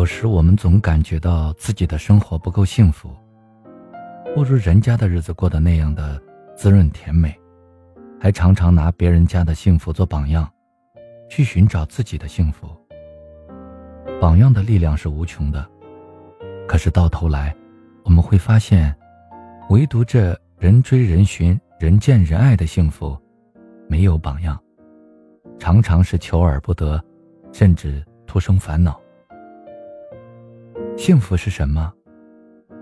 有时我们总感觉到自己的生活不够幸福，不如人家的日子过得那样的滋润甜美，还常常拿别人家的幸福做榜样，去寻找自己的幸福。榜样的力量是无穷的，可是到头来，我们会发现，唯独这人追人寻、人见人爱的幸福，没有榜样，常常是求而不得，甚至徒生烦恼。幸福是什么？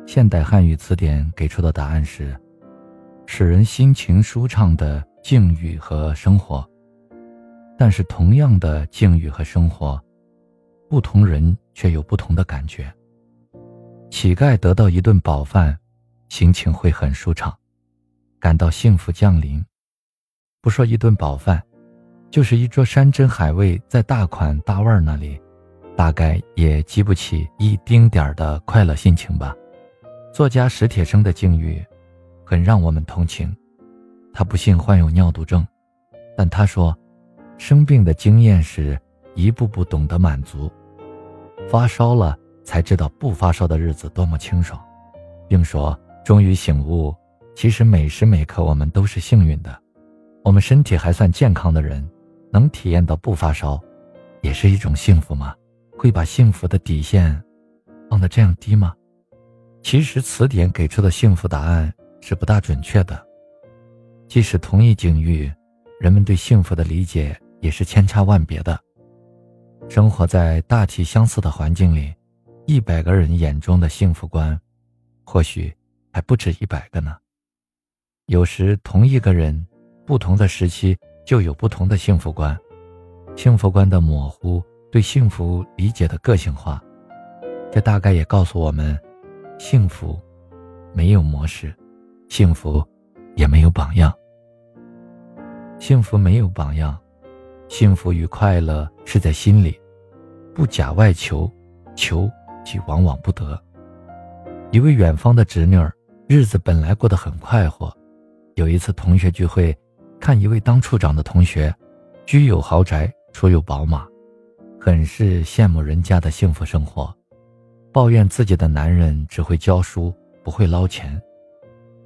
现代汉语词典给出的答案是：使人心情舒畅的境遇和生活。但是，同样的境遇和生活，不同人却有不同的感觉。乞丐得到一顿饱饭，心情会很舒畅，感到幸福降临。不说一顿饱饭，就是一桌山珍海味在大款大腕那里。大概也激不起一丁点儿的快乐心情吧。作家史铁生的境遇，很让我们同情。他不幸患有尿毒症，但他说，生病的经验是一步步懂得满足。发烧了才知道不发烧的日子多么清爽，并说终于醒悟，其实每时每刻我们都是幸运的。我们身体还算健康的人，能体验到不发烧，也是一种幸福吗？会把幸福的底线放得这样低吗？其实词典给出的幸福答案是不大准确的。即使同一境遇，人们对幸福的理解也是千差万别的。生活在大体相似的环境里，一百个人眼中的幸福观，或许还不止一百个呢。有时同一个人，不同的时期就有不同的幸福观，幸福观的模糊。对幸福理解的个性化，这大概也告诉我们：幸福没有模式，幸福也没有榜样。幸福没有榜样，幸福与快乐是在心里，不假外求，求即往往不得。一位远方的侄女儿，日子本来过得很快活。有一次同学聚会，看一位当处长的同学，居有豪宅，出有宝马。很是羡慕人家的幸福生活，抱怨自己的男人只会教书不会捞钱，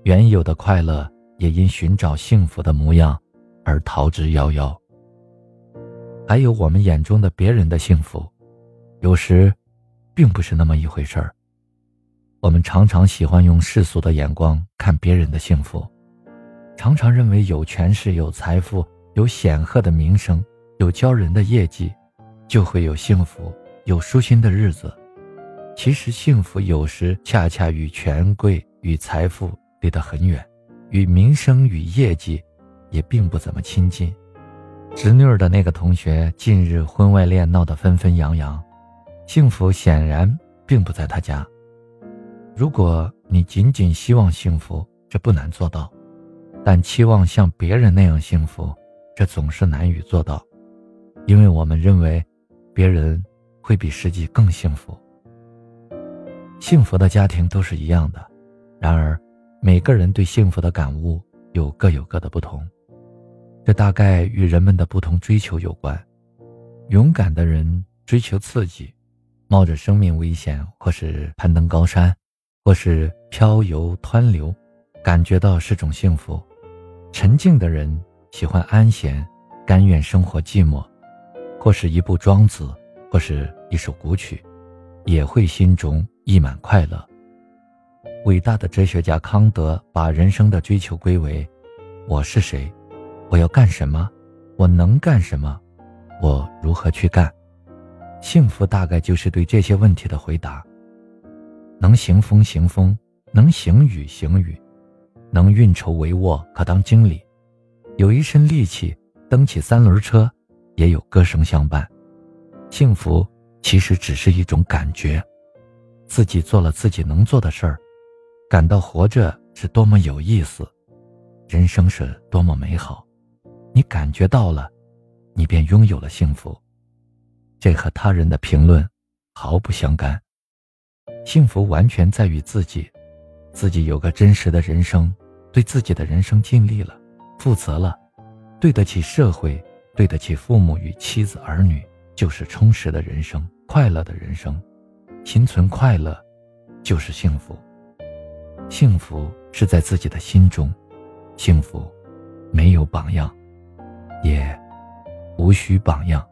原有的快乐也因寻找幸福的模样而逃之夭夭。还有我们眼中的别人的幸福，有时并不是那么一回事儿。我们常常喜欢用世俗的眼光看别人的幸福，常常认为有权势、有财富、有显赫的名声、有骄人的业绩。就会有幸福，有舒心的日子。其实幸福有时恰恰与权贵与财富离得很远，与名声与业绩也并不怎么亲近。侄女儿的那个同学近日婚外恋闹得纷纷扬扬，幸福显然并不在他家。如果你仅仅希望幸福，这不难做到；但期望像别人那样幸福，这总是难以做到，因为我们认为。别人会比实际更幸福。幸福的家庭都是一样的，然而每个人对幸福的感悟又各有各的不同，这大概与人们的不同追求有关。勇敢的人追求刺激，冒着生命危险，或是攀登高山，或是漂游湍流，感觉到是种幸福。沉静的人喜欢安闲，甘愿生活寂寞。或是一部《庄子》，或是一首古曲，也会心中溢满快乐。伟大的哲学家康德把人生的追求归为：我是谁？我要干什么？我能干什么？我如何去干？幸福大概就是对这些问题的回答。能行风行风，能行雨行雨，能运筹帷幄可当经理，有一身力气蹬起三轮车。也有歌声相伴，幸福其实只是一种感觉，自己做了自己能做的事儿，感到活着是多么有意思，人生是多么美好，你感觉到了，你便拥有了幸福，这和他人的评论毫不相干，幸福完全在于自己，自己有个真实的人生，对自己的人生尽力了，负责了，对得起社会。对得起父母与妻子儿女，就是充实的人生，快乐的人生。心存快乐，就是幸福。幸福是在自己的心中，幸福没有榜样，也无需榜样。